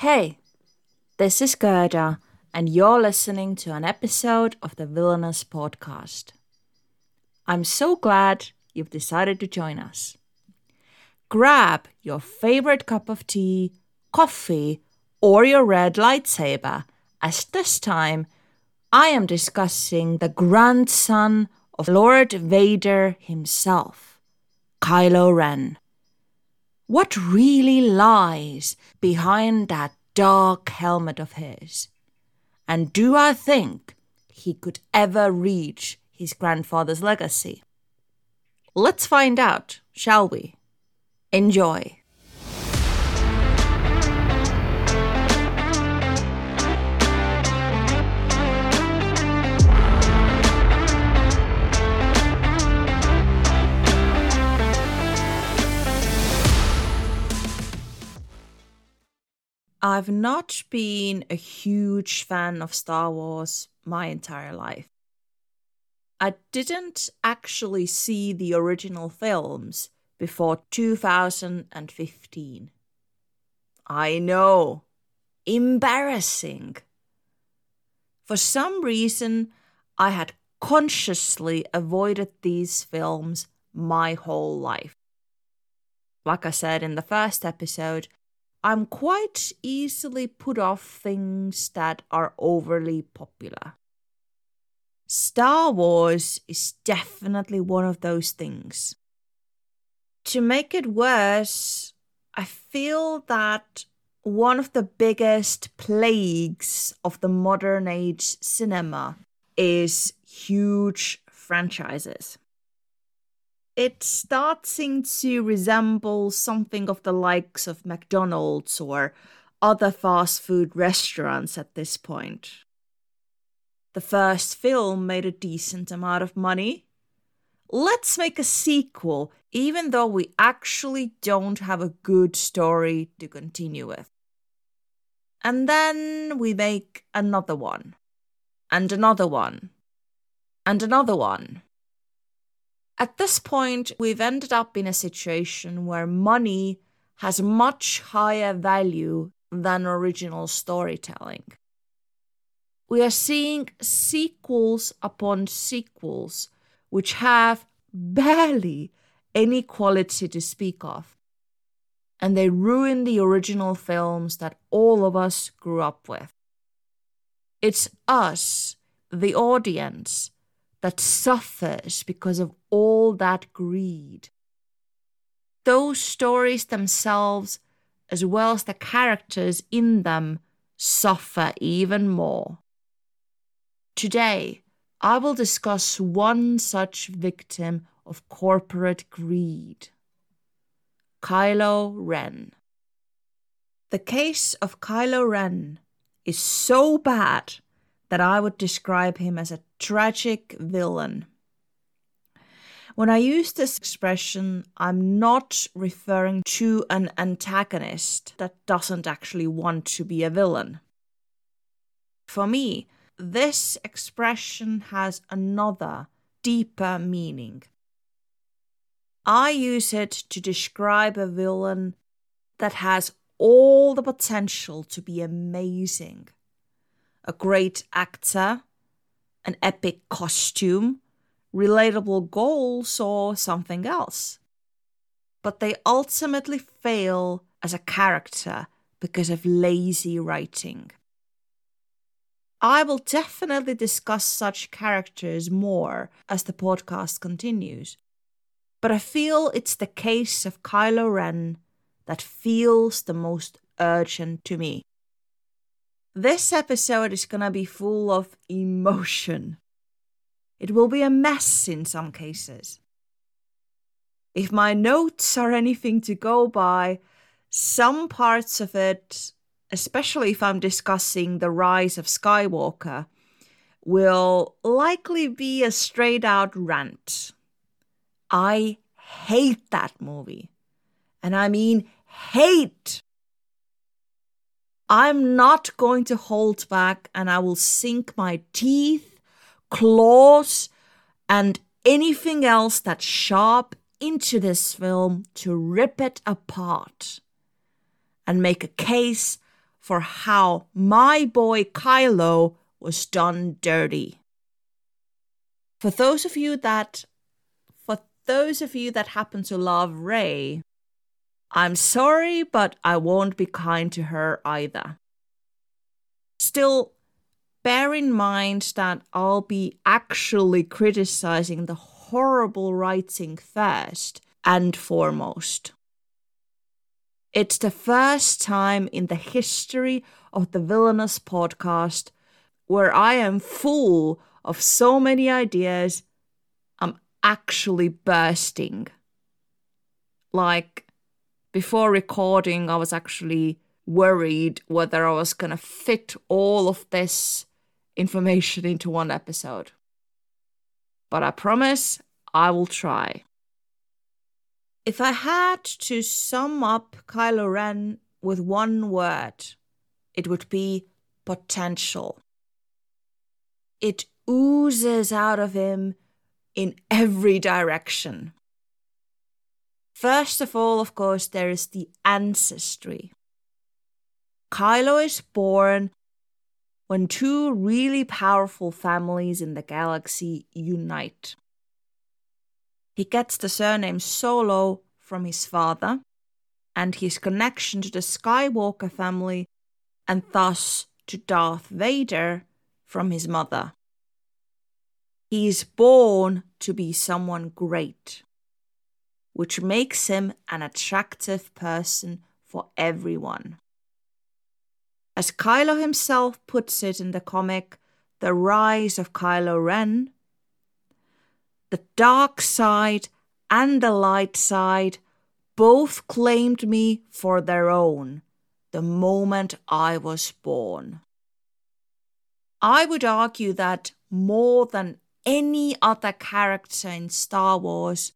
Hey, this is Gerda, and you're listening to an episode of the Villainous Podcast. I'm so glad you've decided to join us. Grab your favorite cup of tea, coffee, or your red lightsaber, as this time I am discussing the grandson of Lord Vader himself, Kylo Ren. What really lies behind that dark helmet of his? And do I think he could ever reach his grandfather's legacy? Let's find out, shall we? Enjoy. I've not been a huge fan of Star Wars my entire life. I didn't actually see the original films before 2015. I know. Embarrassing. For some reason, I had consciously avoided these films my whole life. Like I said in the first episode, I'm quite easily put off things that are overly popular. Star Wars is definitely one of those things. To make it worse, I feel that one of the biggest plagues of the modern age cinema is huge franchises it's starting to resemble something of the likes of McDonald's or other fast food restaurants at this point. The first film made a decent amount of money. Let's make a sequel, even though we actually don't have a good story to continue with. And then we make another one, and another one, and another one. At this point, we've ended up in a situation where money has much higher value than original storytelling. We are seeing sequels upon sequels which have barely any quality to speak of. And they ruin the original films that all of us grew up with. It's us, the audience, that suffers because of all that greed. Those stories themselves, as well as the characters in them, suffer even more. Today, I will discuss one such victim of corporate greed Kylo Ren. The case of Kylo Ren is so bad that I would describe him as a tragic villain. When I use this expression, I'm not referring to an antagonist that doesn't actually want to be a villain. For me, this expression has another, deeper meaning. I use it to describe a villain that has all the potential to be amazing a great actor, an epic costume, relatable goals, or something else. But they ultimately fail as a character because of lazy writing. I will definitely discuss such characters more as the podcast continues, but I feel it's the case of Kylo Ren that feels the most urgent to me. This episode is gonna be full of emotion. It will be a mess in some cases. If my notes are anything to go by, some parts of it, especially if I'm discussing the rise of Skywalker, will likely be a straight out rant. I hate that movie. And I mean hate. I'm not going to hold back and I will sink my teeth, claws, and anything else that's sharp into this film to rip it apart and make a case for how my boy Kylo was done dirty. For those of you that for those of you that happen to love Rey, I'm sorry, but I won't be kind to her either. Still, bear in mind that I'll be actually criticizing the horrible writing first and foremost. It's the first time in the history of the Villainous podcast where I am full of so many ideas, I'm actually bursting. Like, before recording, I was actually worried whether I was gonna fit all of this information into one episode. But I promise I will try. If I had to sum up Kylo Ren with one word, it would be potential. It oozes out of him in every direction. First of all, of course, there is the ancestry. Kylo is born when two really powerful families in the galaxy unite. He gets the surname Solo from his father and his connection to the Skywalker family and thus to Darth Vader from his mother. He is born to be someone great, which makes him an attractive person for everyone. As Kylo himself puts it in the comic The Rise of Kylo Ren, the dark side and the light side both claimed me for their own the moment I was born. I would argue that more than any other character in Star Wars,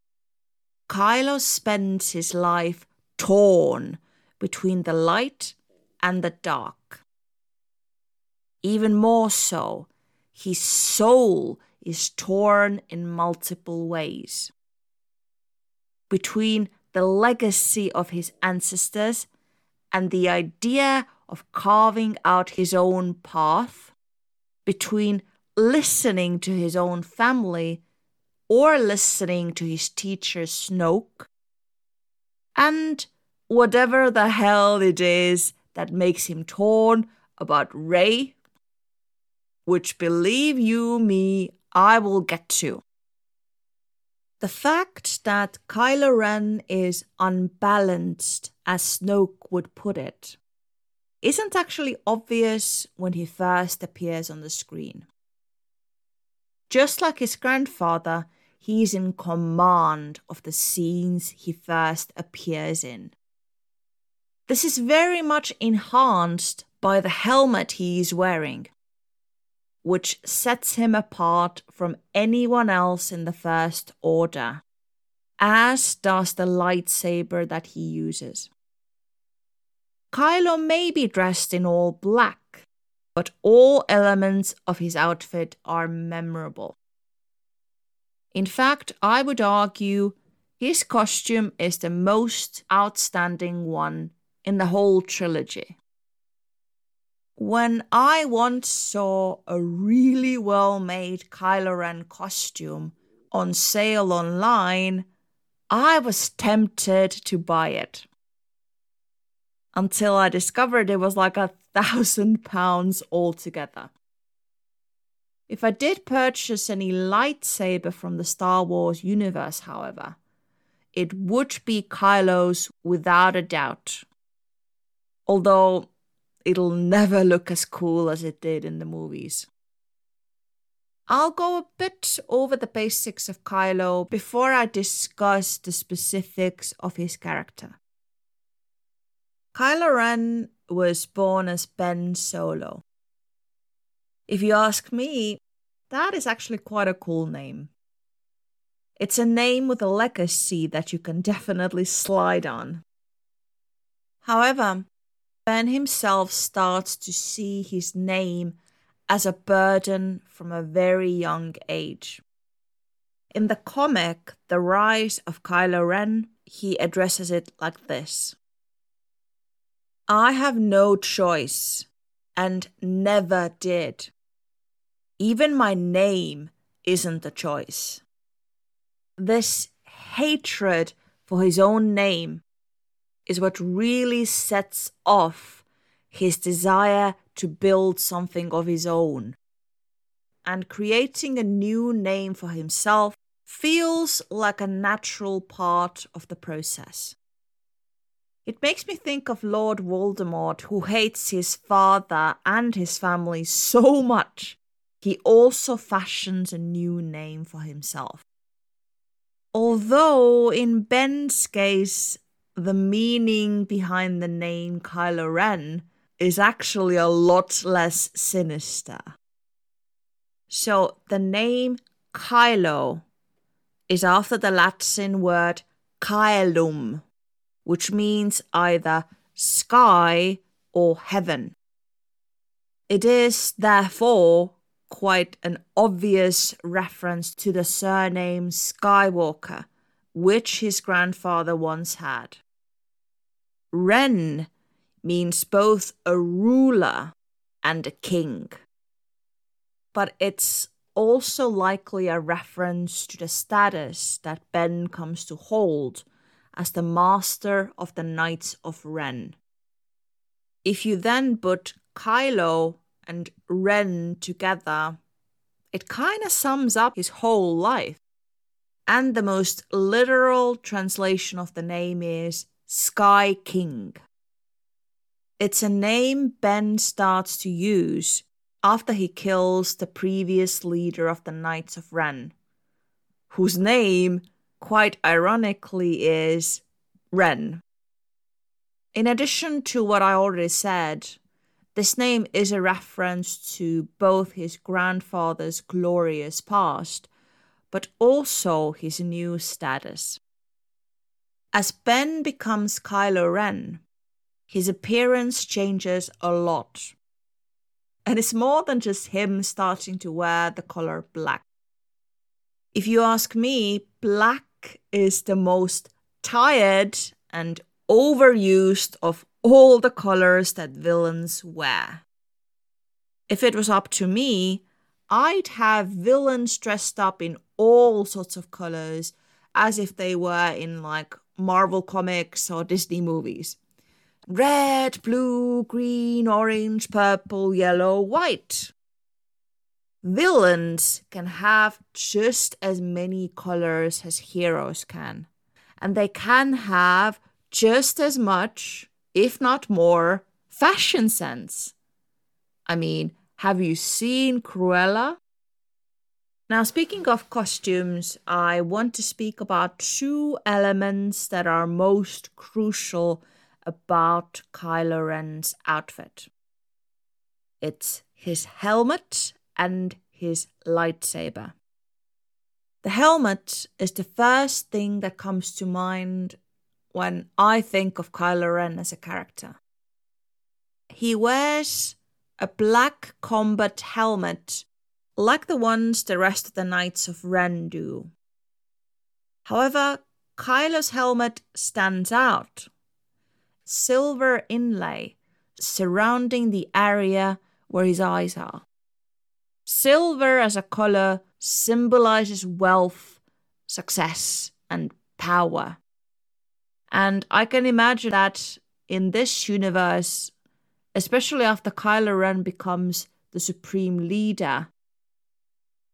Kylo spends his life torn between the light and the dark. Even more so, his soul is torn in multiple ways. Between the legacy of his ancestors and the idea of carving out his own path, between listening to his own family or listening to his teacher Snoke, and whatever the hell it is that makes him torn about Rey, which believe you me, I will get to. The fact that Kylo Ren is unbalanced, as Snoke would put it, isn't actually obvious when he first appears on the screen. Just like his grandfather, he is in command of the scenes he first appears in. This is very much enhanced by the helmet he is wearing which sets him apart from anyone else in the First Order, as does the lightsaber that he uses. Kylo may be dressed in all black, but all elements of his outfit are memorable. In fact, I would argue his costume is the most outstanding one in the whole trilogy. When I once saw a really well made Kylo Ren costume on sale online, I was tempted to buy it. Until I discovered it was like a thousand pounds altogether. If I did purchase any lightsaber from the Star Wars universe, however, it would be Kylo's without a doubt. Although it'll never look as cool as it did in the movies. I'll go a bit over the basics of Kylo before I discuss the specifics of his character. Kylo Ren was born as Ben Solo. If you ask me, that is actually quite a cool name. It's a name with a legacy that you can definitely slide on. However, Ben himself starts to see his name as a burden from a very young age. In the comic, The Rise of Kylo Ren, he addresses it like this I have no choice and never did. Even my name isn't a choice. This hatred for his own name is what really sets off his desire to build something of his own. And creating a new name for himself feels like a natural part of the process. It makes me think of Lord Voldemort, who hates his father and his family so much, he also fashions a new name for himself. Although in Ben's case, the meaning behind the name Kylo Ren is actually a lot less sinister. So the name Kylo is after the Latin word caelum, which means either sky or heaven. It is therefore quite an obvious reference to the surname Skywalker, which his grandfather once had. Ren means both a ruler and a king. But it's also likely a reference to the status that Ben comes to hold as the master of the Knights of Ren. If you then put Kylo and Ren together, it kind of sums up his whole life. And the most literal translation of the name is Sky King. It's a name Ben starts to use after he kills the previous leader of the Knights of Ren, whose name, quite ironically, is Ren. In addition to what I already said, this name is a reference to both his grandfather's glorious past, but also his new status. As Ben becomes Kylo Ren, his appearance changes a lot. And it's more than just him starting to wear the color black. If you ask me, black is the most tired and overused of all the colors that villains wear. If it was up to me, I'd have villains dressed up in all sorts of colors as if they were in like Marvel comics or Disney movies. Red, blue, green, orange, purple, yellow, white. Villains can have just as many colors as heroes can, and they can have just as much if not more, fashion sense. I mean, have you seen Cruella? Now, speaking of costumes, I want to speak about two elements that are most crucial about Kylo Ren's outfit it's his helmet and his lightsaber. The helmet is the first thing that comes to mind when I think of Kylo Ren as a character. He wears a black combat helmet like the ones the rest of the Knights of Ren do. However, Kylo's helmet stands out. Silver inlay surrounding the area where his eyes are. Silver as a color symbolizes wealth, success, and power. And I can imagine that in this universe, especially after Kylo Ren becomes the supreme leader,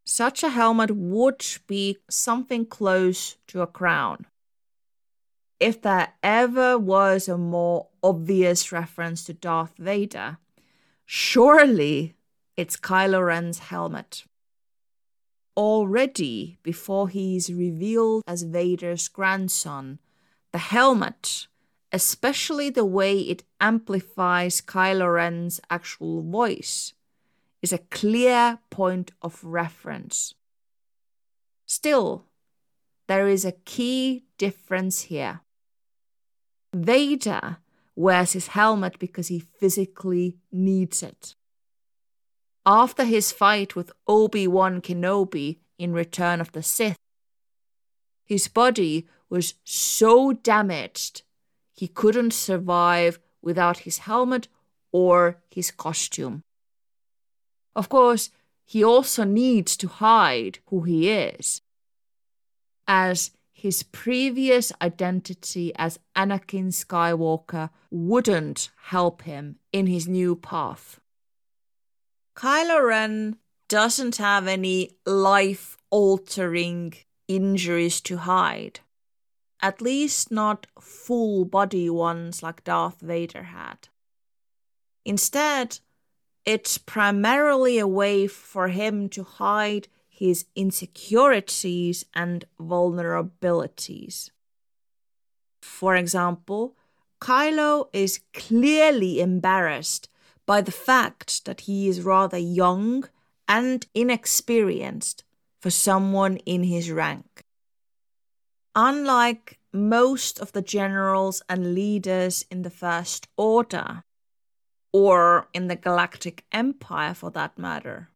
such a helmet would be something close to a crown. If there ever was a more obvious reference to Darth Vader, surely it's Kylo Ren's helmet. Already, before he's revealed as Vader's grandson, the helmet, especially the way it amplifies Kylo Ren's actual voice, is a clear point of reference. Still, there is a key difference here. Vader wears his helmet because he physically needs it. After his fight with Obi Wan Kenobi in Return of the Sith, his body was so damaged he couldn't survive without his helmet or his costume. Of course, he also needs to hide who he is, as his previous identity as Anakin Skywalker wouldn't help him in his new path. Kylo Ren doesn't have any life altering injuries to hide. At least not full body ones like Darth Vader had. Instead, it's primarily a way for him to hide his insecurities and vulnerabilities. For example, Kylo is clearly embarrassed by the fact that he is rather young and inexperienced for someone in his rank. Unlike most of the generals and leaders in the First Order, or in the Galactic Empire for that matter,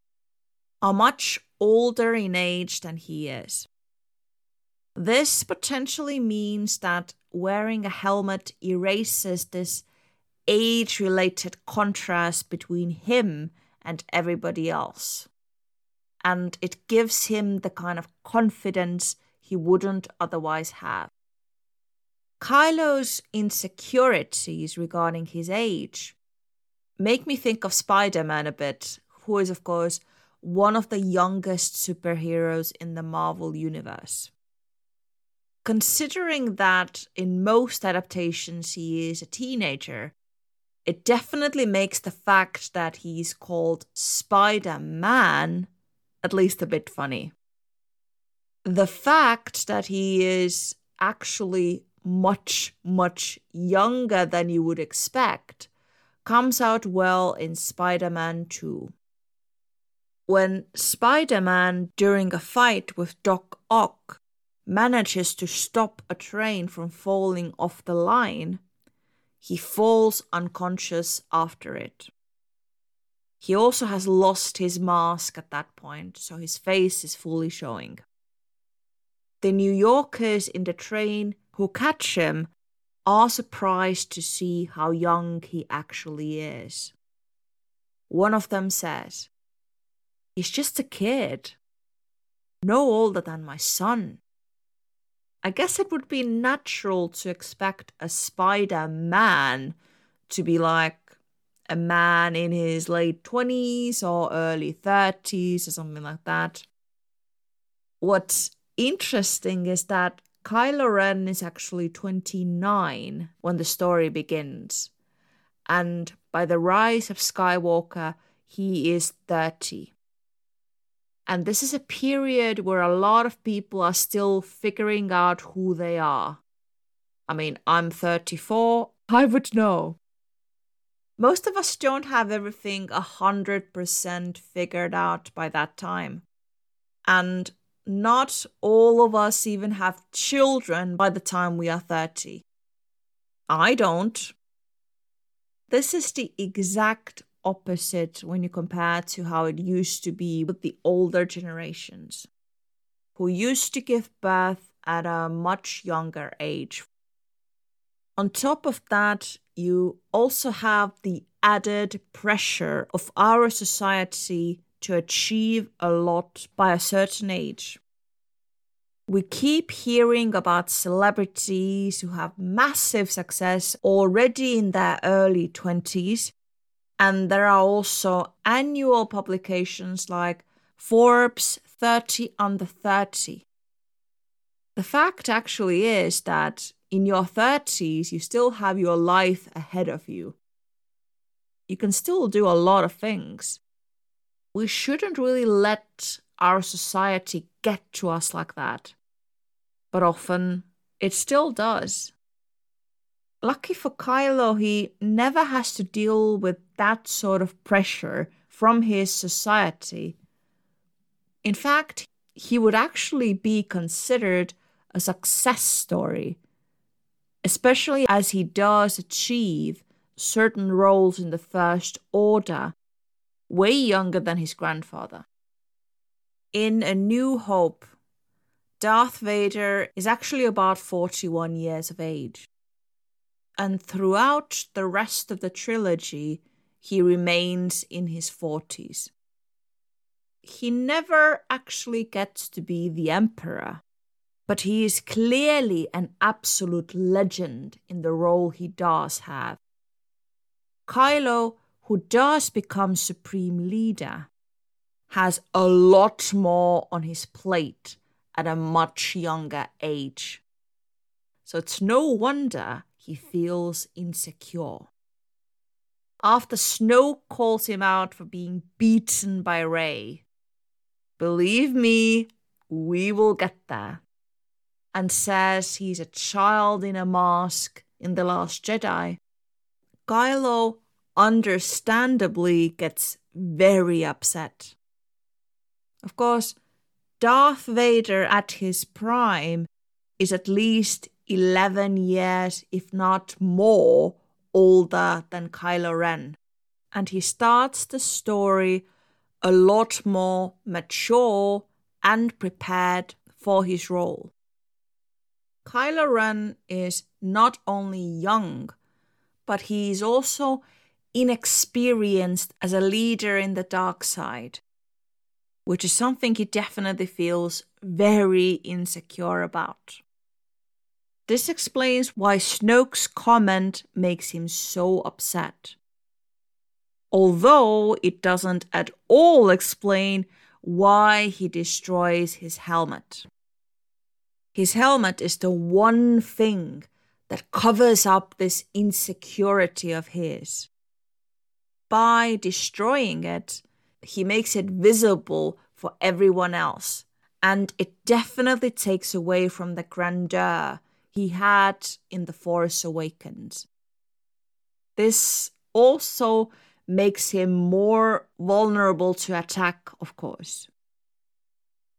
are much older in age than he is. This potentially means that wearing a helmet erases this age related contrast between him and everybody else. And it gives him the kind of confidence he wouldn't otherwise have. Kylo's insecurities regarding his age make me think of Spider Man a bit, who is, of course, one of the youngest superheroes in the Marvel Universe. Considering that in most adaptations he is a teenager, it definitely makes the fact that he's called Spider Man at least a bit funny. The fact that he is actually much, much younger than you would expect comes out well in Spider Man 2. When Spider Man, during a fight with Doc Ock, manages to stop a train from falling off the line, he falls unconscious after it. He also has lost his mask at that point, so his face is fully showing. The New Yorkers in the train who catch him are surprised to see how young he actually is. One of them says, He's just a kid, no older than my son. I guess it would be natural to expect a Spider Man to be like a man in his late 20s or early 30s or something like that. What's interesting is that Kylo Ren is actually 29 when the story begins. And by the rise of Skywalker, he is 30. And this is a period where a lot of people are still figuring out who they are. I mean, I'm 34, I would know. Most of us don't have everything 100% figured out by that time. And not all of us even have children by the time we are 30. I don't. This is the exact opposite when you compare to how it used to be with the older generations, who used to give birth at a much younger age. On top of that, you also have the added pressure of our society to achieve a lot by a certain age. We keep hearing about celebrities who have massive success already in their early 20s. And there are also annual publications like Forbes 30 under 30. The fact actually is that in your 30s, you still have your life ahead of you. You can still do a lot of things. We shouldn't really let our society get to us like that. But often, it still does. Lucky for Kylo, he never has to deal with that sort of pressure from his society. In fact, he would actually be considered a success story especially as he does achieve certain roles in the First Order, way younger than his grandfather. In A New Hope, Darth Vader is actually about 41 years of age. And throughout the rest of the trilogy, he remains in his 40s. He never actually gets to be the emperor, but he is clearly an absolute legend in the role he does have. Kylo, who does become supreme leader, has a lot more on his plate at a much younger age. So it's no wonder he feels insecure. After Snoke calls him out for being beaten by Rey, believe me, we will get there, and says he's a child in a mask in The Last Jedi, Kylo understandably gets very upset. Of course, Darth Vader at his prime is at least 11 years, if not more, older than Kylo Ren. And he starts the story a lot more mature and prepared for his role. Kylo Ren is not only young, but he is also inexperienced as a leader in the dark side, which is something he definitely feels very insecure about. This explains why Snoke's comment makes him so upset. Although it doesn't at all explain why he destroys his helmet. His helmet is the one thing that covers up this insecurity of his. By destroying it, he makes it visible for everyone else, and it definitely takes away from the grandeur he had in The Force Awakens. This also makes him more vulnerable to attack, of course.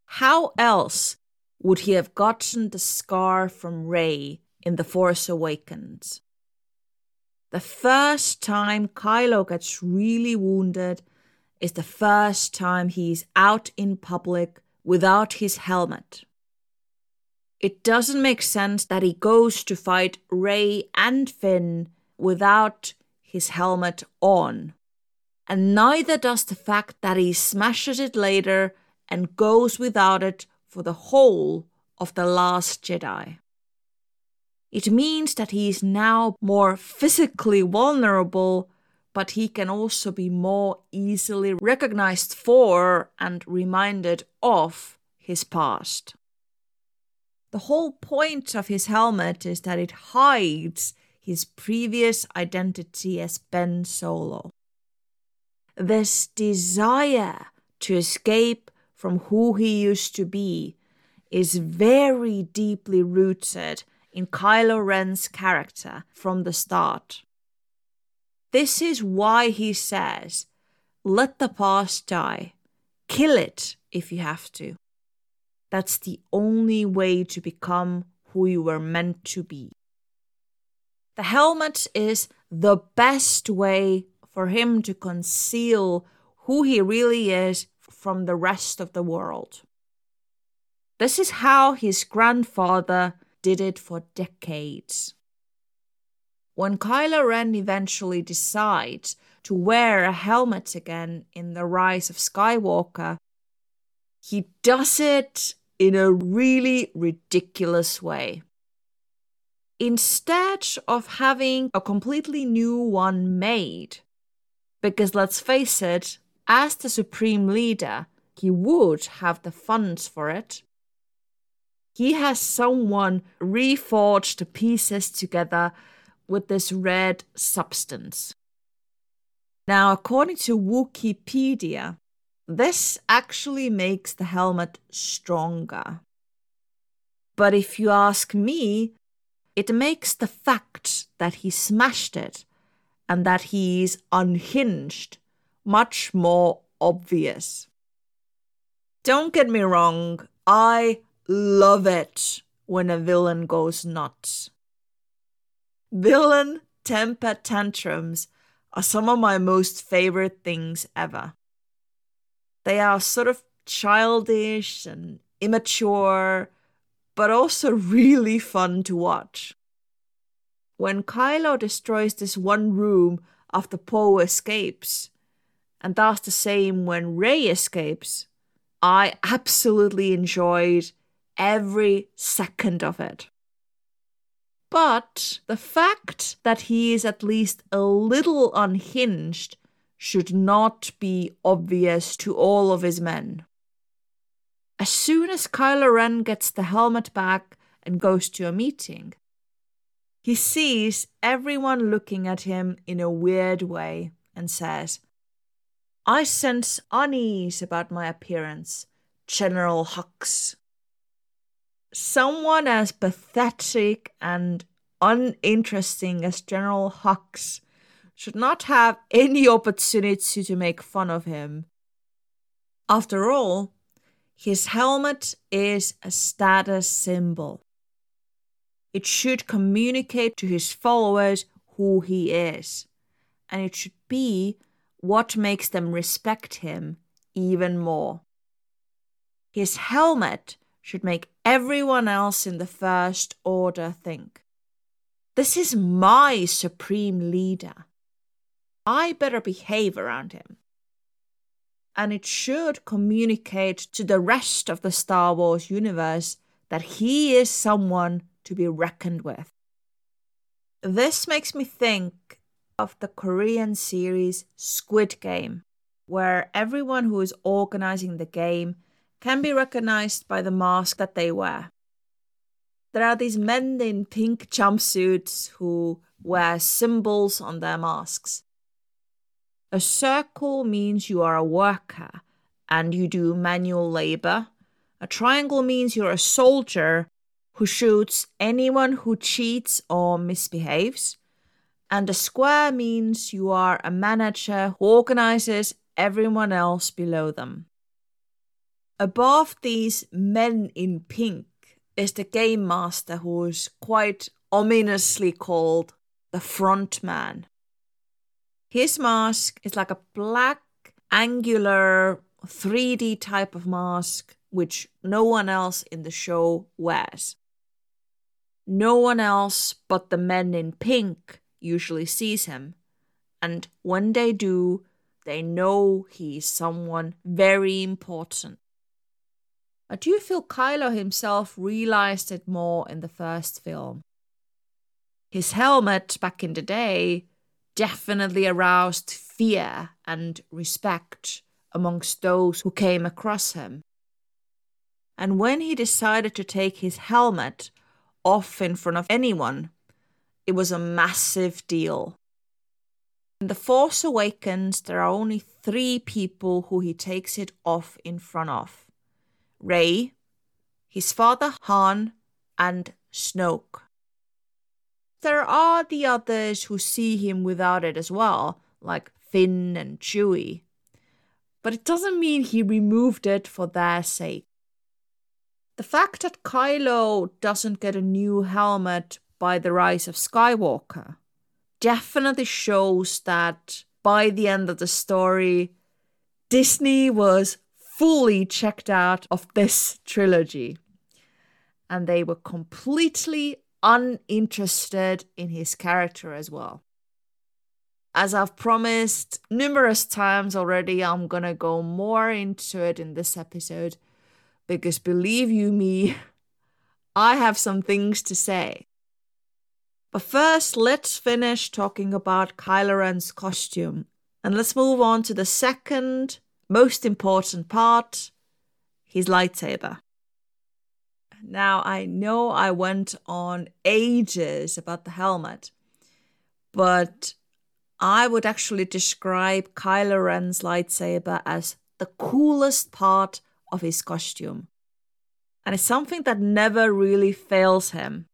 How else would he have gotten the scar from Rey in The Force Awakens? The first time Kylo gets really wounded is the first time he's out in public without his helmet. It doesn't make sense that he goes to fight Rey and Finn without his helmet on. And neither does the fact that he smashes it later and goes without it for the whole of The Last Jedi. It means that he is now more physically vulnerable, but he can also be more easily recognized for and reminded of his past. The whole point of his helmet is that it hides his previous identity as Ben Solo. This desire to escape from who he used to be is very deeply rooted in Kylo Ren's character from the start. This is why he says, Let the past die. Kill it if you have to. That's the only way to become who you were meant to be. The helmet is the best way for him to conceal who he really is from the rest of the world. This is how his grandfather did it for decades. When Kylo Ren eventually decides to wear a helmet again in The Rise of Skywalker, he does it in a really ridiculous way. Instead of having a completely new one made, because let's face it, as the supreme leader, he would have the funds for it. He has someone reforge the pieces together with this red substance. Now, according to Wikipedia, this actually makes the helmet stronger. But if you ask me, it makes the fact that he smashed it and that he's unhinged much more obvious. Don't get me wrong, I love it when a villain goes nuts. Villain temper tantrums are some of my most favorite things ever. They are sort of childish and immature, but also really fun to watch. when Kylo destroys this one room after Poe escapes, and does the same when Rey escapes, I absolutely enjoyed every second of it. But the fact that he is at least a little unhinged should not be obvious to all of his men. As soon as Kylo Ren gets the helmet back and goes to a meeting, he sees everyone looking at him in a weird way and says, I sense unease about my appearance, General Hux. Someone as pathetic and uninteresting as General Hux should not have any opportunity to make fun of him. After all, his helmet is a status symbol. It should communicate to his followers who he is, and it should be what makes them respect him even more. His helmet should make everyone else in the First Order think. This is my supreme leader. I better behave around him. And it should communicate to the rest of the Star Wars universe that he is someone to be reckoned with. This makes me think of the Korean series Squid Game, where everyone who is organizing the game can be recognized by the mask that they wear. There are these men in pink jumpsuits who wear symbols on their masks. A circle means you are a worker and you do manual labor. A triangle means you're a soldier who shoots anyone who cheats or misbehaves. And a square means you are a manager who organizes everyone else below them. Above these men in pink is the game master who is quite ominously called the front man. His mask is like a black, angular, 3D type of mask which no one else in the show wears. No one else but the men in pink usually sees him, and when they do, they know he is someone very important. I do feel Kylo himself realized it more in the first film. His helmet back in the day definitely aroused fear and respect amongst those who came across him. And when he decided to take his helmet off in front of anyone, it was a massive deal. In The Force Awakens, there are only three people who he takes it off in front of Rey, his father Han, and Snoke. There are the others who see him without it as well, like Finn and Chewie. But it doesn't mean he removed it for their sake. The fact that Kylo doesn't get a new helmet by the rise of Skywalker definitely shows that by the end of the story, Disney was fully checked out of this trilogy. And they were completely uninterested in his character as well. As I've promised numerous times already, I'm gonna go more into it in this episode because believe you me, I have some things to say. But first, let's finish talking about Kylo Ren's costume and let's move on to the second most important part his lightsaber. Now, I know I went on ages about the helmet, but I would actually describe Kylo Ren's lightsaber as the coolest part of his costume. And it's something that never really fails him.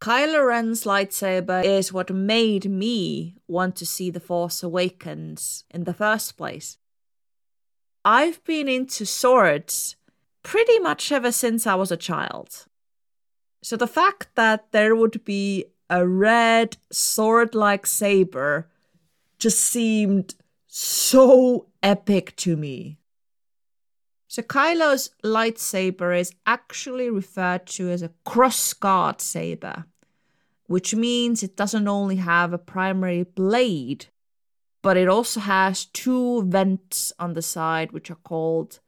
Kylo Ren's lightsaber is what made me want to see The Force Awakens in the first place. I've been into swords pretty much ever since I was a child. So the fact that there would be a red sword like saber just seemed so epic to me. So Kylo's lightsaber is actually referred to as a crossguard saber, which means it doesn't only have a primary blade, but it also has two vents on the side, which are called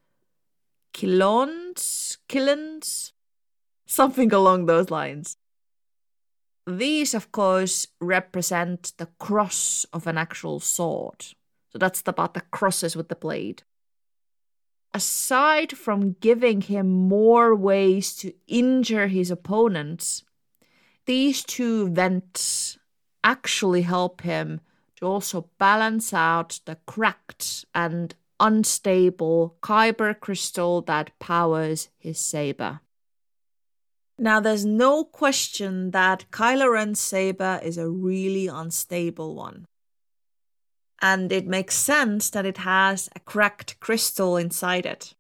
quillons, quillons, something along those lines. These, of course, represent the cross of an actual sword. So that's about the crosses with the blade. Aside from giving him more ways to injure his opponents, these two vents actually help him to also balance out the cracked and unstable kyber crystal that powers his saber. Now, there's no question that Kylo Ren's saber is a really unstable one. And it makes sense that it has a cracked crystal inside it.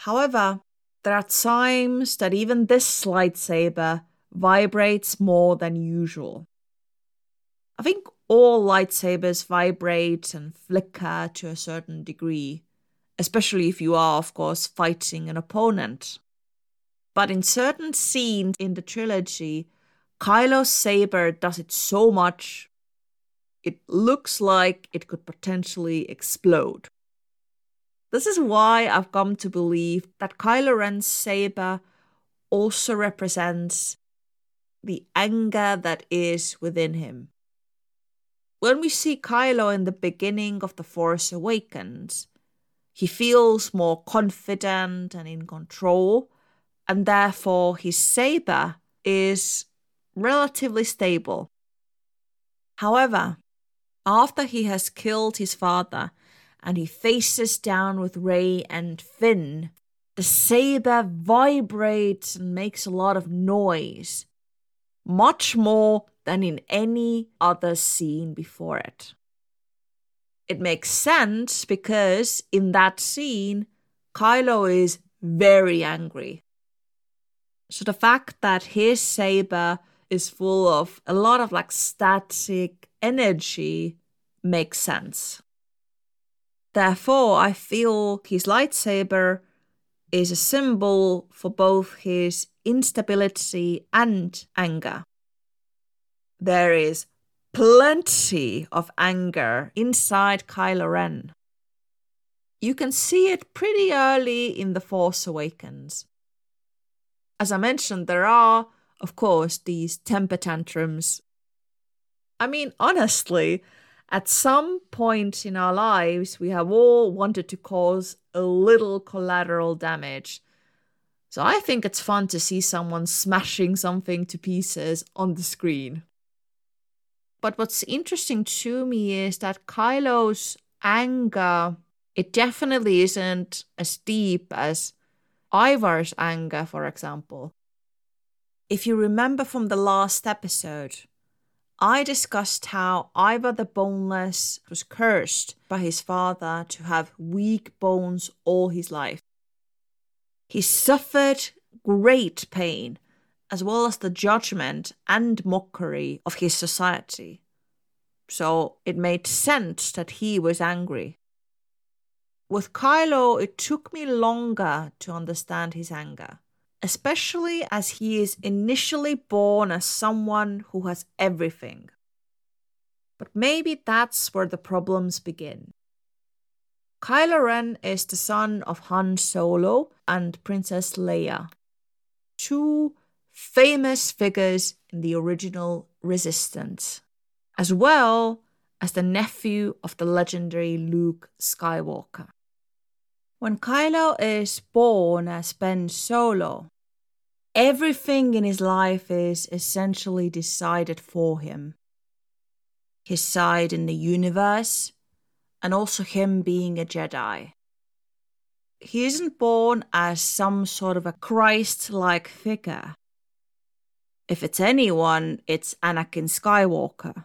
However, there are times that even this lightsaber vibrates more than usual. I think all lightsabers vibrate and flicker to a certain degree, especially if you are, of course, fighting an opponent. But in certain scenes in the trilogy, Kylo's saber does it so much, it looks like it could potentially explode. This is why I've come to believe that Kylo Ren's saber also represents the anger that is within him. When we see Kylo in the beginning of The Force Awakens, he feels more confident and in control, and therefore his saber is relatively stable. However, after he has killed his father and he faces down with Rey and Finn, the saber vibrates and makes a lot of noise, much more than in any other scene before it. It makes sense because in that scene, Kylo is very angry. So the fact that his saber is full of a lot of like static energy makes sense. Therefore, I feel his lightsaber is a symbol for both his instability and anger. There is plenty of anger inside Kylo Ren. You can see it pretty early in The Force Awakens. As I mentioned, there are, of course, these temper tantrums. I mean, honestly, at some point in our lives, we have all wanted to cause a little collateral damage. So I think it's fun to see someone smashing something to pieces on the screen. But what's interesting to me is that Kylo's anger, it definitely isn't as deep as Ivar's anger, for example. If you remember from the last episode, I discussed how Ivar the Boneless was cursed by his father to have weak bones all his life. He suffered great pain, as well as the judgment and mockery of his society. So it made sense that he was angry. With Kylo, it took me longer to understand his anger, especially as he is initially born as someone who has everything. But maybe that's where the problems begin. Kylo Ren is the son of Han Solo and Princess Leia, two famous figures in the original Resistance, as well as the nephew of the legendary Luke Skywalker. When Kylo is born as Ben Solo, everything in his life is essentially decided for him. His side in the universe, and also him being a Jedi. He isn't born as some sort of a Christ like figure. If it's anyone, it's Anakin Skywalker.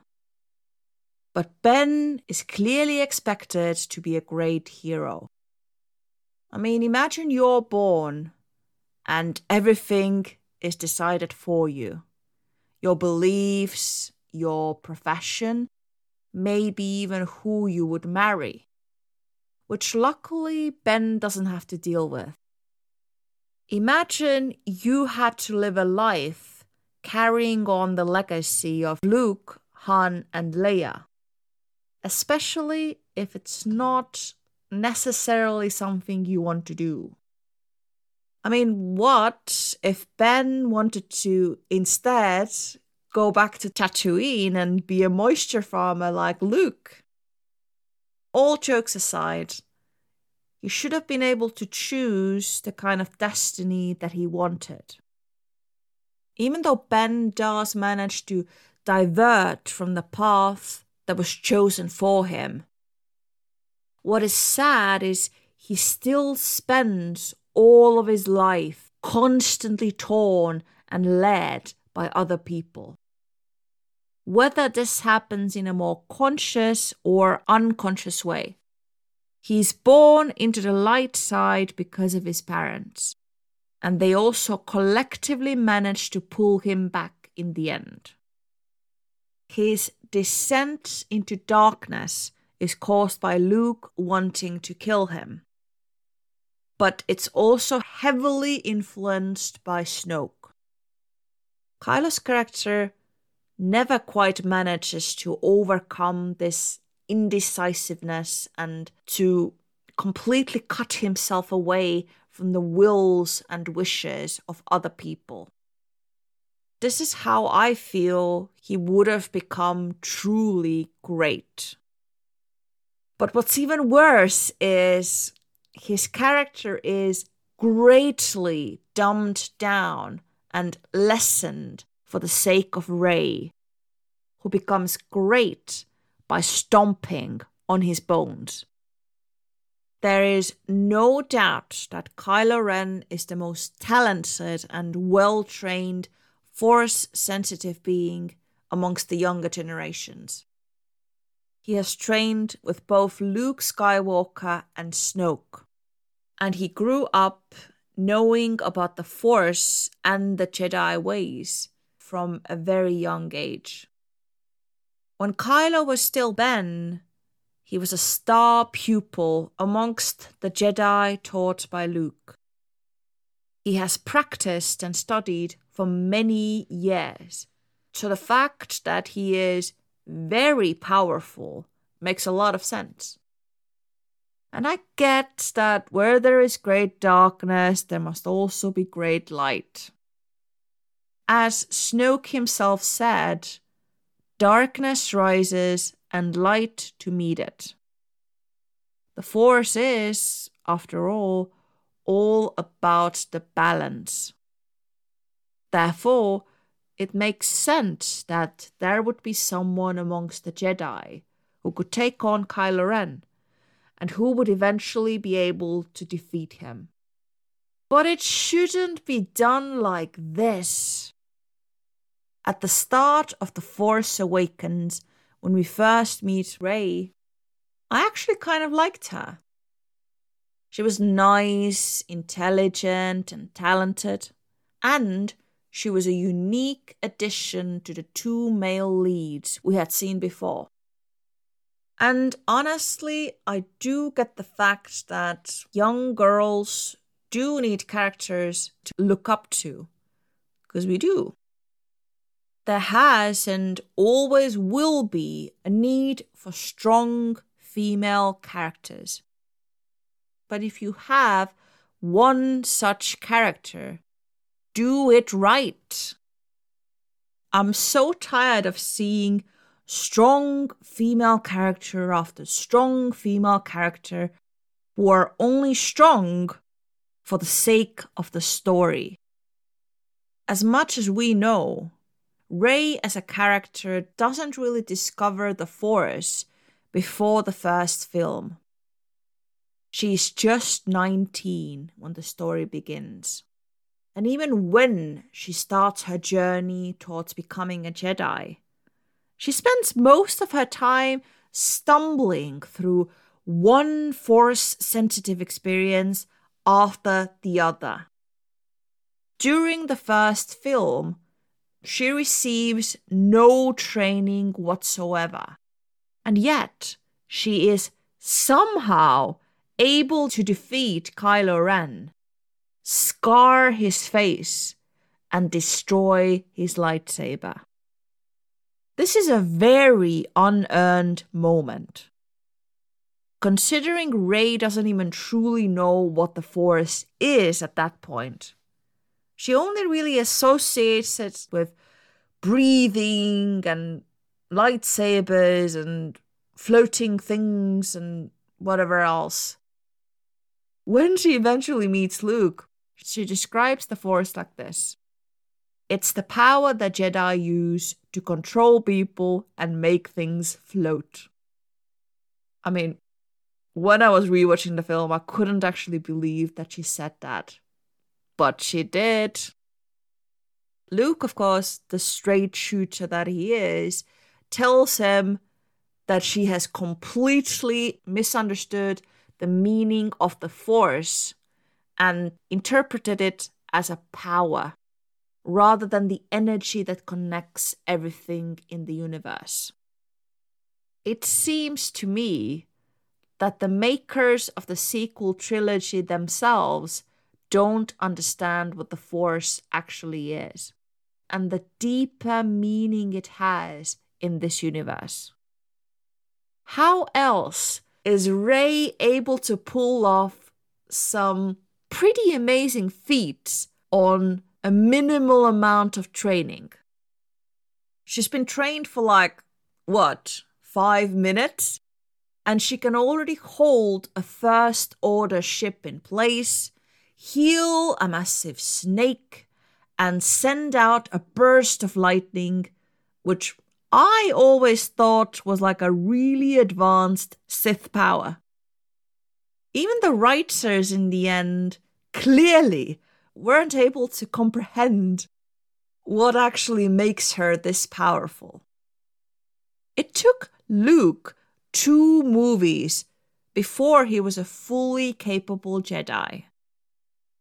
But Ben is clearly expected to be a great hero. I mean, imagine you're born and everything is decided for you your beliefs, your profession, maybe even who you would marry, which luckily Ben doesn't have to deal with. Imagine you had to live a life carrying on the legacy of Luke, Han, and Leia, especially if it's not necessarily something you want to do. I mean, what if Ben wanted to instead go back to Tatooine and be a moisture farmer like Luke? All jokes aside, he should have been able to choose the kind of destiny that he wanted. Even though Ben does manage to divert from the path that was chosen for him, what is sad is he still spends all of his life constantly torn and led by other people. Whether this happens in a more conscious or unconscious way, He's born into the light side because of his parents, and they also collectively manage to pull him back in the end. His descent into darkness is caused by Luke wanting to kill him. But it's also heavily influenced by Snoke. Kylo's character never quite manages to overcome this indecisiveness and to completely cut himself away from the wills and wishes of other people. This is how I feel he would have become truly great. But what's even worse is his character is greatly dumbed down and lessened for the sake of Rey, who becomes great by stomping on his bones. There is no doubt that Kylo Ren is the most talented and well trained, force sensitive being amongst the younger generations. He has trained with both Luke Skywalker and Snoke, and he grew up knowing about the Force and the Jedi ways from a very young age. When Kylo was still Ben, he was a star pupil amongst the Jedi taught by Luke. He has practiced and studied for many years, so the fact that he is very powerful makes a lot of sense. And I get that where there is great darkness, there must also be great light. As Snoke himself said, Darkness rises and light to meet it. The force is, after all, all about the balance. Therefore, it makes sense that there would be someone amongst the Jedi who could take on Kylo Ren and who would eventually be able to defeat him. But it shouldn't be done like this. At the start of The Force Awakens, when we first meet Rey, I actually kind of liked her. She was nice, intelligent, and talented, and she was a unique addition to the two male leads we had seen before. And honestly, I do get the fact that young girls do need characters to look up to, because we do there has and always will be a need for strong female characters. But if you have one such character, do it right. I'm so tired of seeing strong female character after strong female character who are only strong for the sake of the story. As much as we know, Rey as a character doesn't really discover the Force before the first film. She's just 19 when the story begins. And even when she starts her journey towards becoming a Jedi, she spends most of her time stumbling through one Force sensitive experience after the other. During the first film, she receives no training whatsoever. And yet, she is somehow able to defeat Kylo Ren, scar his face, and destroy his lightsaber. This is a very unearned moment. Considering Rey doesn't even truly know what the Force is at that point, she only really associates it with breathing and lightsabers and floating things and whatever else. When she eventually meets Luke, she describes the Force like this It's the power that Jedi use to control people and make things float. I mean, when I was rewatching the film, I couldn't actually believe that she said that. But she did. Luke, of course, the straight shooter that he is, tells him that she has completely misunderstood the meaning of the Force and interpreted it as a power rather than the energy that connects everything in the universe. It seems to me that the makers of the sequel trilogy themselves don't understand what the Force actually is and the deeper meaning it has in this universe. How else is Rey able to pull off some pretty amazing feats on a minimal amount of training? She's been trained for like, what, five minutes? and she can already hold a first order ship in place, heal a massive snake, and send out a burst of lightning, which I always thought was like a really advanced Sith power. Even the writers in the end clearly weren't able to comprehend what actually makes her this powerful. It took Luke two movies before he was a fully capable Jedi.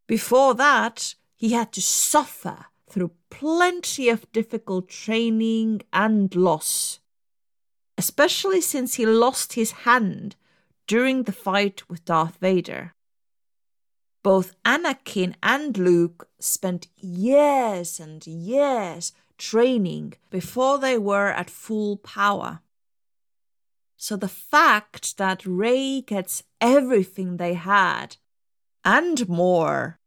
Before that, he had to suffer through plenty of difficult training and loss, especially since he lost his hand during the fight with Darth Vader. Both Anakin and Luke spent years and years training before they were at full power. So the fact that Rey gets everything they had and more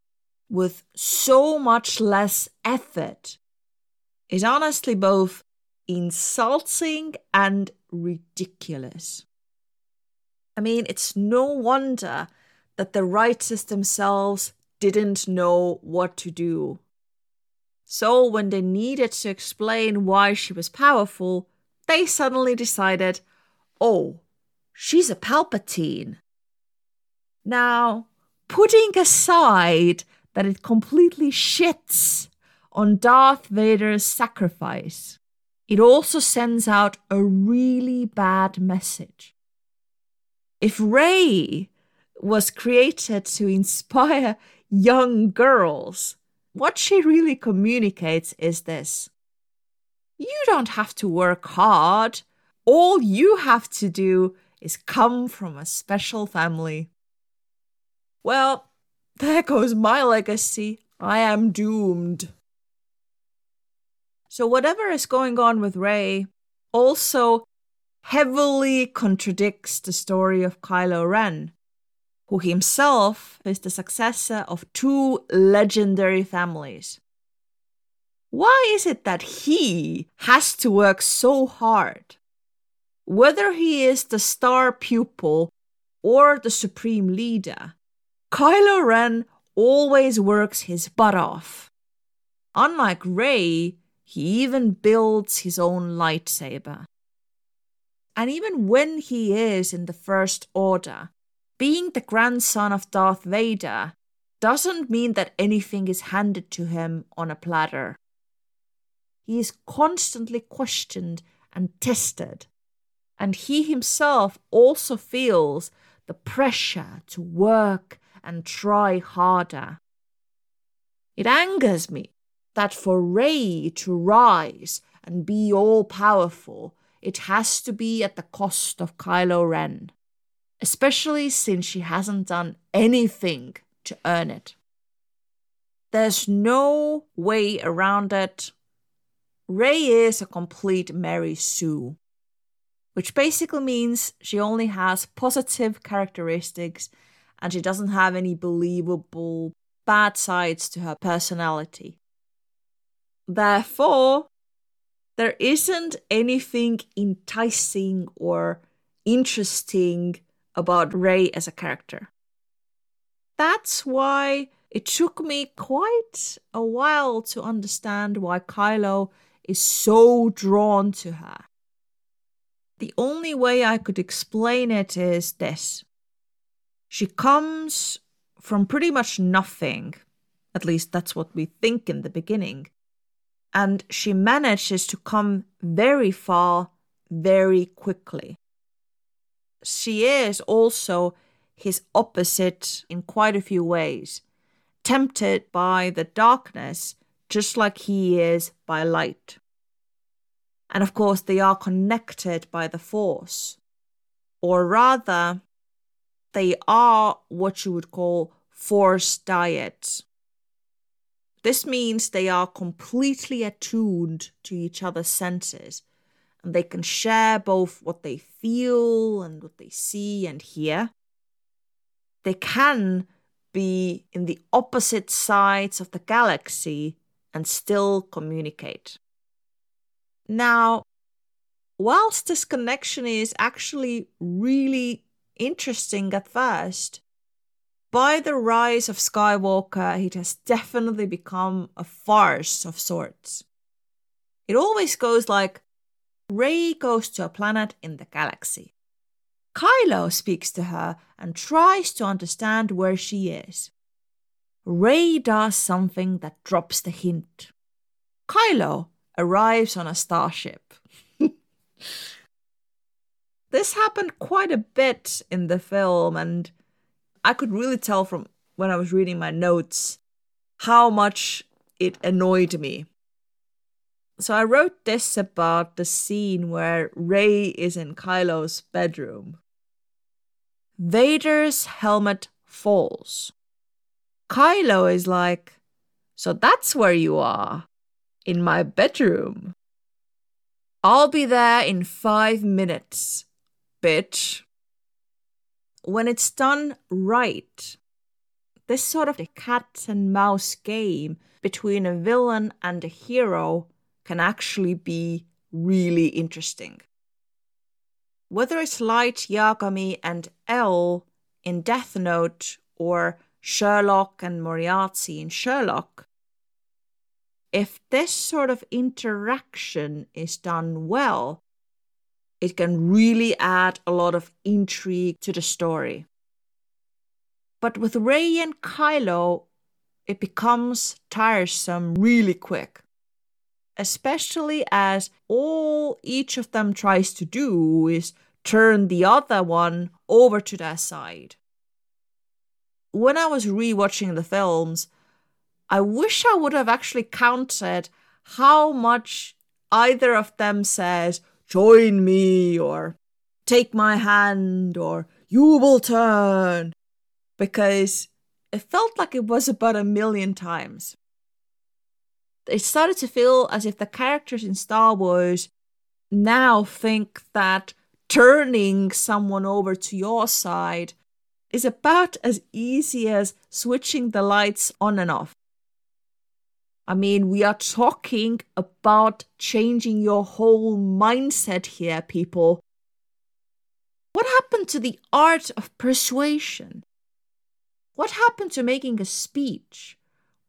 with so much less effort is honestly both insulting and ridiculous. I mean, it's no wonder that the writers themselves didn't know what to do. So, when they needed to explain why she was powerful, they suddenly decided oh, she's a Palpatine. Now, putting aside that it completely shits on Darth Vader's sacrifice, it also sends out a really bad message. If Rey was created to inspire young girls, what she really communicates is this You don't have to work hard all you have to do is come from a special family. Well, there goes my legacy. I am doomed. So, whatever is going on with Rey also heavily contradicts the story of Kylo Ren, who himself is the successor of two legendary families. Why is it that he has to work so hard? Whether he is the star pupil or the supreme leader, Kylo Ren always works his butt off. Unlike Rey, he even builds his own lightsaber. And even when he is in the First Order, being the grandson of Darth Vader doesn't mean that anything is handed to him on a platter. He is constantly questioned and tested and he himself also feels the pressure to work and try harder. It angers me that for Rey to rise and be all powerful, it has to be at the cost of Kylo Ren, especially since she hasn't done anything to earn it. There's no way around it. Rey is a complete Mary Sue, which basically means she only has positive characteristics and she doesn't have any believable bad sides to her personality. Therefore, there isn't anything enticing or interesting about Rey as a character. That's why it took me quite a while to understand why Kylo is so drawn to her. The only way I could explain it is this she comes from pretty much nothing, at least that's what we think in the beginning, and she manages to come very far very quickly. She is also his opposite in quite a few ways, tempted by the darkness just like he is by light. And of course, they are connected by the Force. Or rather, they are what you would call Force dyads. This means they are completely attuned to each other's senses and they can share both what they feel and what they see and hear. They can be in the opposite sides of the galaxy and still communicate. Now, whilst this connection is actually really interesting at first, by the rise of Skywalker, it has definitely become a farce of sorts. It always goes like Rey goes to a planet in the galaxy. Kylo speaks to her and tries to understand where she is. Rey does something that drops the hint. Kylo arrives on a starship. this happened quite a bit in the film, and I could really tell from when I was reading my notes how much it annoyed me. So I wrote this about the scene where Rey is in Kylo's bedroom. Vader's helmet falls. Kylo is like, So that's where you are, in my bedroom. I'll be there in five minutes, bitch. When it's done right, this sort of cat and mouse game between a villain and a hero can actually be really interesting. Whether it's Light, Yagami, and L in Death Note or Sherlock and Moriarty in Sherlock, if this sort of interaction is done well, it can really add a lot of intrigue to the story. But with Rey and Kylo, it becomes tiresome really quick especially as all each of them tries to do is turn the other one over to their side. When I was rewatching the films, I wish I would have actually counted how much either of them says, join me, or take my hand, or you will turn, because it felt like it was about a million times it started to feel as if the characters in Star Wars now think that turning someone over to your side is about as easy as switching the lights on and off. I mean, we are talking about changing your whole mindset here, people. What happened to the art of persuasion? What happened to making a speech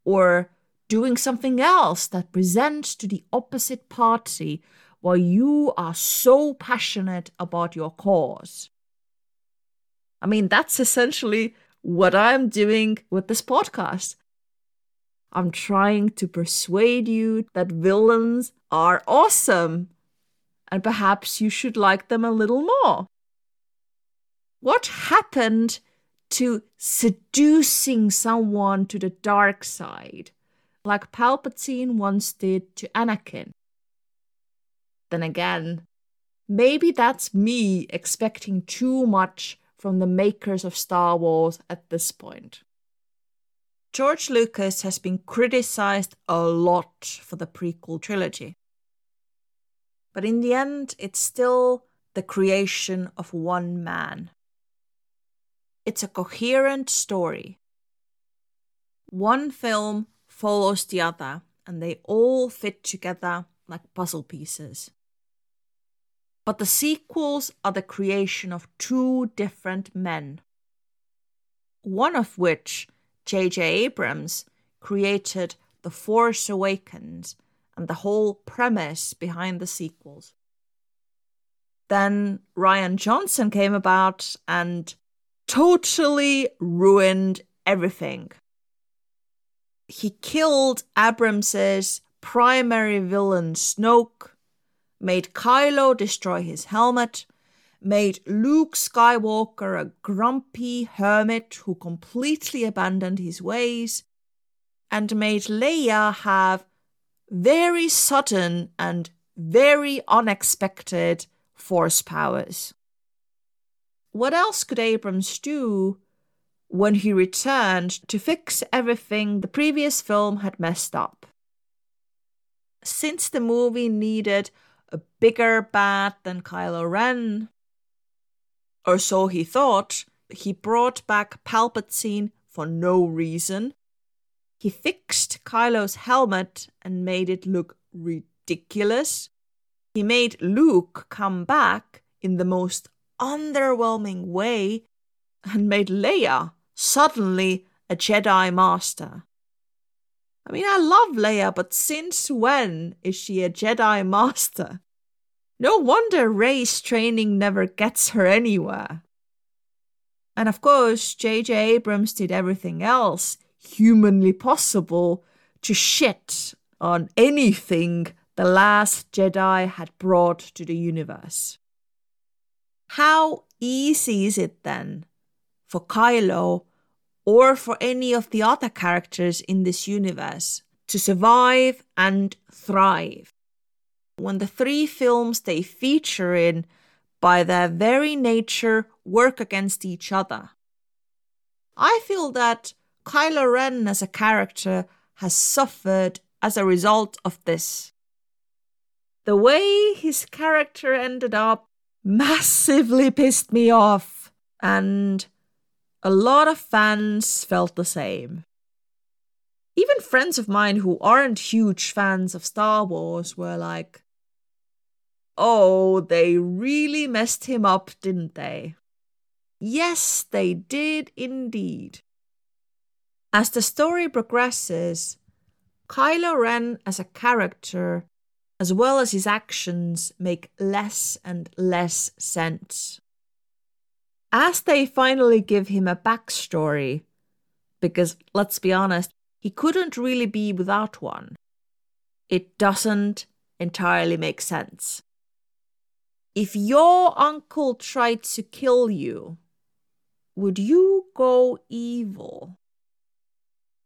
or doing something else that presents to the opposite party while you are so passionate about your cause. I mean, that's essentially what I'm doing with this podcast. I'm trying to persuade you that villains are awesome and perhaps you should like them a little more. What happened to seducing someone to the dark side? like Palpatine once did to Anakin. Then again, maybe that's me expecting too much from the makers of Star Wars at this point. George Lucas has been criticized a lot for the prequel trilogy. But in the end, it's still the creation of one man. It's a coherent story. One film follows the other, and they all fit together like puzzle pieces. But the sequels are the creation of two different men. One of which, J.J. Abrams, created The Force Awakens and the whole premise behind the sequels. Then Rian Johnson came about and totally ruined everything. He killed Abrams's primary villain Snoke, made Kylo destroy his helmet, made Luke Skywalker a grumpy hermit who completely abandoned his ways, and made Leia have very sudden and very unexpected force powers. What else could Abrams do when he returned to fix everything the previous film had messed up? Since the movie needed a bigger bad than Kylo Ren, or so he thought, he brought back Palpatine for no reason he fixed Kylo's helmet and made it look ridiculous. He made Luke come back in the most underwhelming way and made Leia suddenly a Jedi Master. I mean, I love Leia, but since when is she a Jedi Master? No wonder Rey's training never gets her anywhere. And of course, J.J. Abrams did everything else humanly possible to shit on anything the last Jedi had brought to the universe. How easy is it then for Kylo or for any of the other characters in this universe to survive and thrive when the three films they feature in, by their very nature, work against each other? I feel that Kylo Ren as a character has suffered as a result of this. The way his character ended up massively pissed me off, and a lot of fans felt the same. Even friends of mine who aren't huge fans of Star Wars were like, oh, they really messed him up, didn't they? Yes, they did indeed. As the story progresses, Kylo Ren as a character, as well as his actions, make less and less sense. As they finally give him a backstory, because let's be honest, he couldn't really be without one, it doesn't entirely make sense. If your uncle tried to kill you, would you go evil?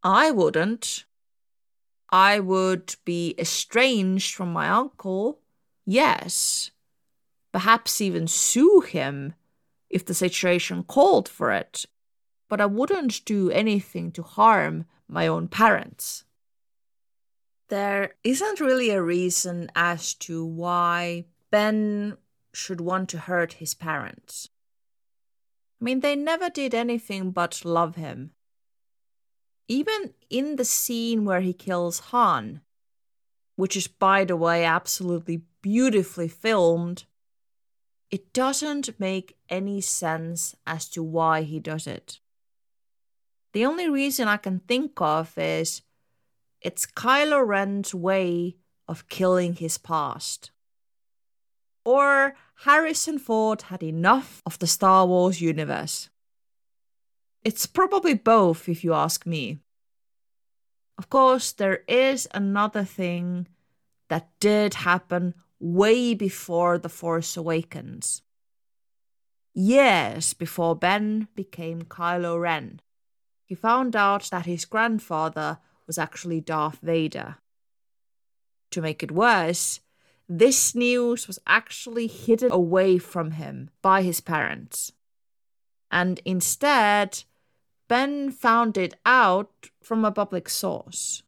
I wouldn't. I would be estranged from my uncle, yes. Perhaps even sue him if the situation called for it. But I wouldn't do anything to harm my own parents. There isn't really a reason as to why Ben should want to hurt his parents. I mean, they never did anything but love him. Even in the scene where he kills Han, which is, by the way, absolutely beautifully filmed, it doesn't make any sense as to why he does it. The only reason I can think of is it's Kylo Ren's way of killing his past. Or Harrison Ford had enough of the Star Wars universe. It's probably both, if you ask me. Of course, there is another thing that did happen way before The Force Awakens. Years before Ben became Kylo Ren, he found out that his grandfather was actually Darth Vader. To make it worse, this news was actually hidden away from him by his parents. And instead, Ben found it out from a public source.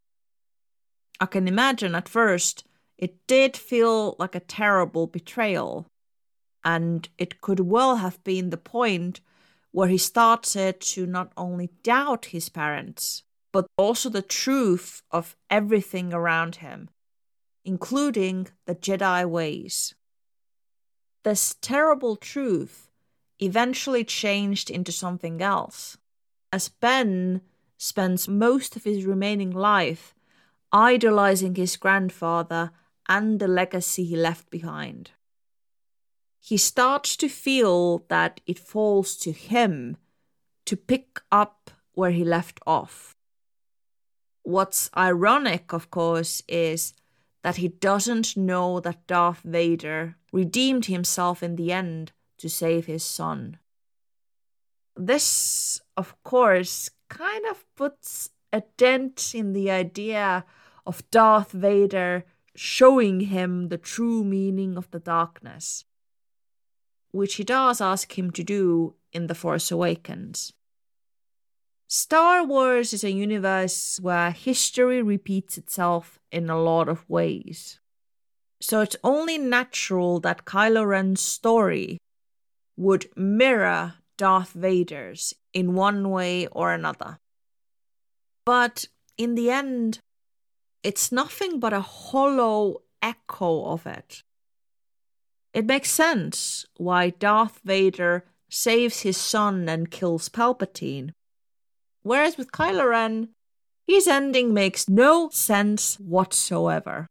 I can imagine at first it did feel like a terrible betrayal, and it could well have been the point where he started to not only doubt his parents, but also the truth of everything around him, including the Jedi ways. This terrible truth eventually changed into something else, as Ben spends most of his remaining life idolizing his grandfather and the legacy he left behind. He starts to feel that it falls to him to pick up where he left off. What's ironic, of course, is that he doesn't know that Darth Vader redeemed himself in the end to save his son. This, of course, kind of puts a dent in the idea of Darth Vader showing him the true meaning of the darkness, which he does ask him to do in The Force Awakens. Star Wars is a universe where history repeats itself in a lot of ways. So it's only natural that Kylo Ren's story would mirror Darth Vader's in one way or another. But in the end, it's nothing but a hollow echo of it. It makes sense why Darth Vader saves his son and kills Palpatine Whereas with Kylo Ren, his ending makes no sense whatsoever.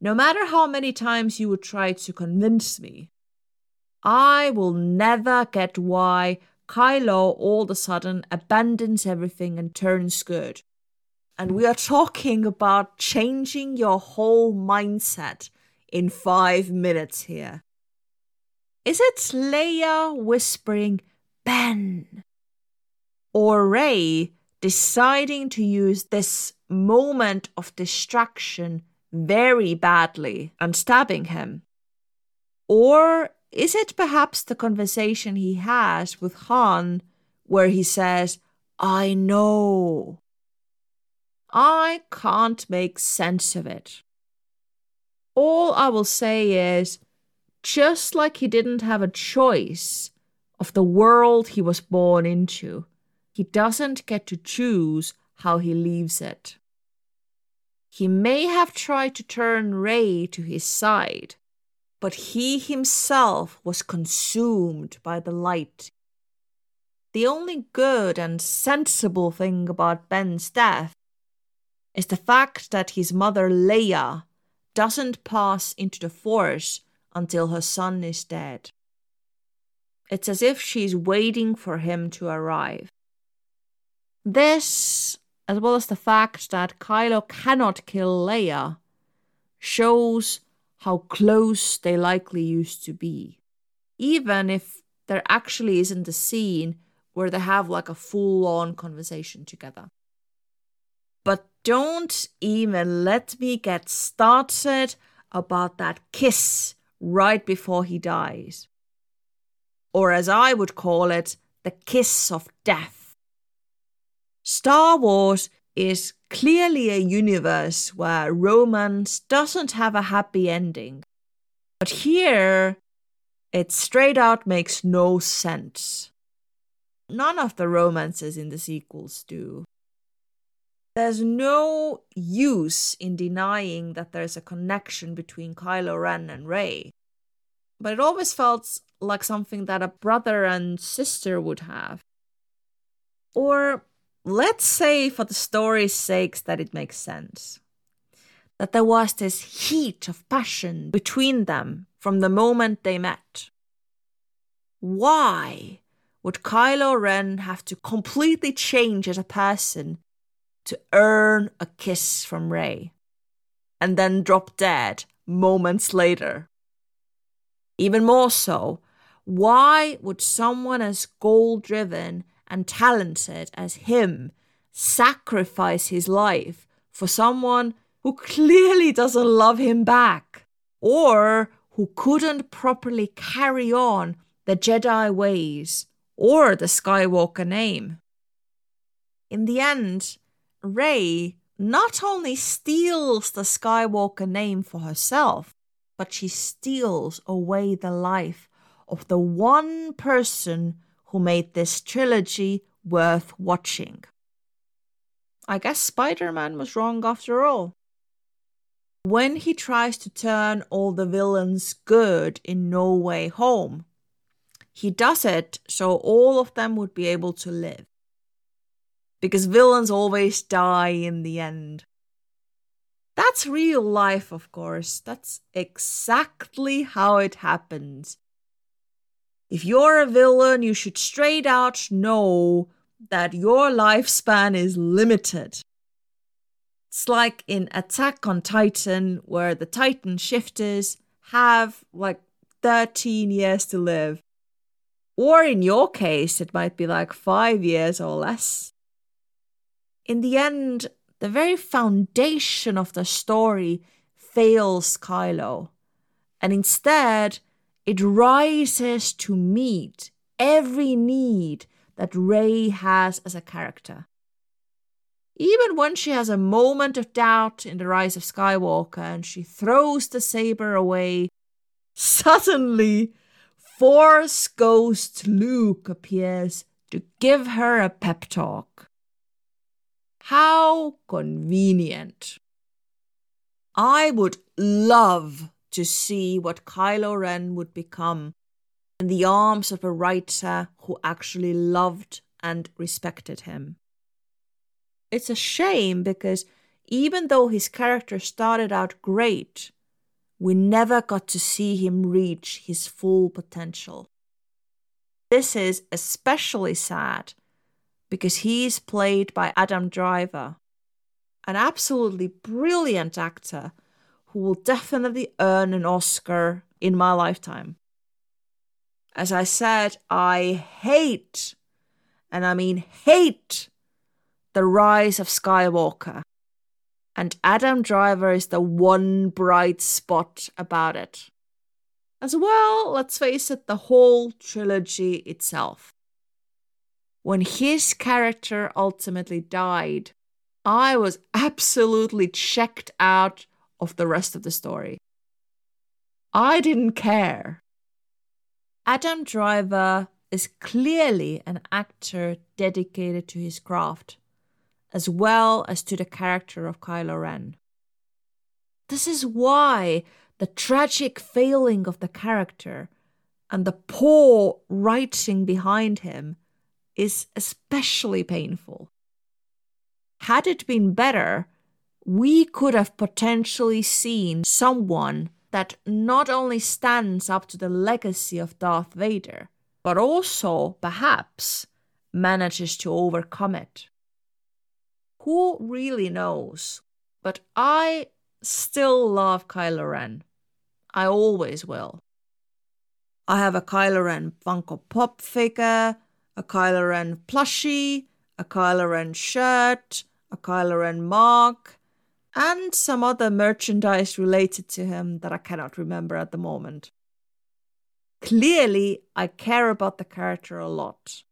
No matter how many times you would try to convince me, I will never get why Kylo all of a sudden abandons everything and turns good. And we are talking about changing your whole mindset in five minutes here. Is it Leia whispering, Ben? Or Rey deciding to use this moment of distraction very badly and stabbing him? Or is it perhaps the conversation he has with Han where he says, I know? I can't make sense of it. All I will say is, just like he didn't have a choice of the world he was born into, he doesn't get to choose how he leaves it. He may have tried to turn Rey to his side, but he himself was consumed by the light. The only good and sensible thing about Ben's death is the fact that his mother Leia doesn't pass into the Force until her son is dead. It's as if she's waiting for him to arrive. This, as well as the fact that Kylo cannot kill Leia, shows how close they likely used to be. Even if there actually isn't a scene where they have like a full on conversation together. But don't even let me get started about that kiss right before he dies. Or as I would call it, the kiss of death. Star Wars is clearly a universe where romance doesn't have a happy ending. But here, it straight out makes no sense. None of the romances in the sequels do. There's no use in denying that there's a connection between Kylo Ren and Rey. But it always felt like something that a brother and sister would have. Or let's say, for the story's sake, that it makes sense. That there was this heat of passion between them from the moment they met. Why would Kylo Ren have to completely change as a person to earn a kiss from Rey and then drop dead moments later? Even more so, why would someone as goal driven and talented as him sacrifice his life for someone who clearly doesn't love him back or who couldn't properly carry on the Jedi ways or the Skywalker name. In the end, Rey not only steals the Skywalker name for herself, but she steals away the life of the one person who made this trilogy worth watching. I guess Spider Man was wrong after all. When he tries to turn all the villains good in No Way Home, he does it so all of them would be able to live. Because villains always die in the end. That's real life, of course. That's exactly how it happens. If you're a villain, you should straight out know that your lifespan is limited. It's like in Attack on Titan, where the Titan shifters have like 13 years to live. Or in your case, it might be like five years or less. In the end, the very foundation of the story fails Kylo, and instead, it rises to meet every need that Rey has as a character. Even when she has a moment of doubt in the rise of Skywalker and she throws the saber away, suddenly Force Ghost Luke appears to give her a pep talk. How convenient. I would love to see what Kylo Ren would become in the arms of a writer who actually loved and respected him. It's a shame because even though his character started out great, we never got to see him reach his full potential. This is especially sad because he is played by Adam Driver, an absolutely brilliant actor who will definitely earn an Oscar in my lifetime. As I said, I hate, and I mean hate, the rise of Skywalker. And Adam Driver is the one bright spot about it. As well, let's face it, the whole trilogy itself. When his character ultimately died, I was absolutely checked out of the rest of the story. I didn't care. Adam Driver is clearly an actor dedicated to his craft, as well as to the character of Kylo Ren. This is why the tragic failing of the character and the poor writing behind him is especially painful. Had it been better, we could have potentially seen someone that not only stands up to the legacy of Darth Vader, but also, perhaps, manages to overcome it. Who really knows? But I still love Kylo Ren. I always will. I have a Kylo Ren Funko Pop figure, a Kylo Ren plushie, a Kylo Ren shirt, a Kylo Ren mug, and some other merchandise related to him that I cannot remember at the moment. Clearly, I care about the character a lot.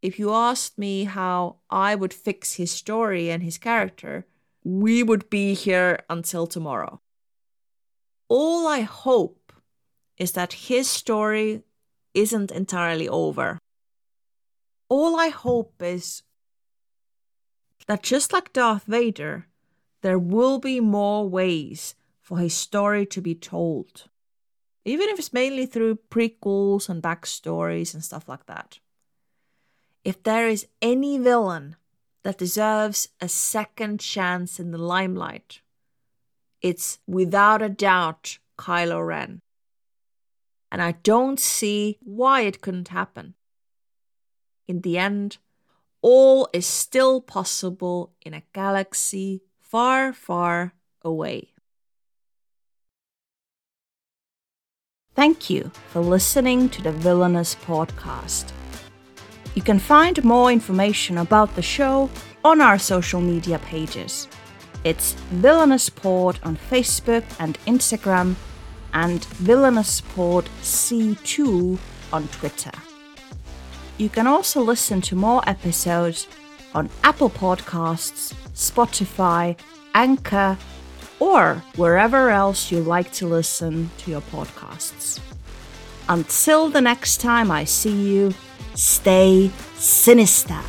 If you asked me how I would fix his story and his character, we would be here until tomorrow. All I hope is that his story isn't entirely over. All I hope is that just like Darth Vader, there will be more ways for his story to be told, even if it's mainly through prequels and backstories and stuff like that. If there is any villain that deserves a second chance in the limelight, it's without a doubt Kylo Ren. And I don't see why it couldn't happen. In the end, all is still possible in a galaxy far, far away. Thank you for listening to the Villainous Podcast. You can find more information about the show on our social media pages. It's Villainous Pod on Facebook and Instagram, and Villainous Pod C2 on Twitter. You can also listen to more episodes on Apple Podcasts, Spotify, Anchor, or wherever else you like to listen to your podcasts. Until the next time I see you, stay sinister.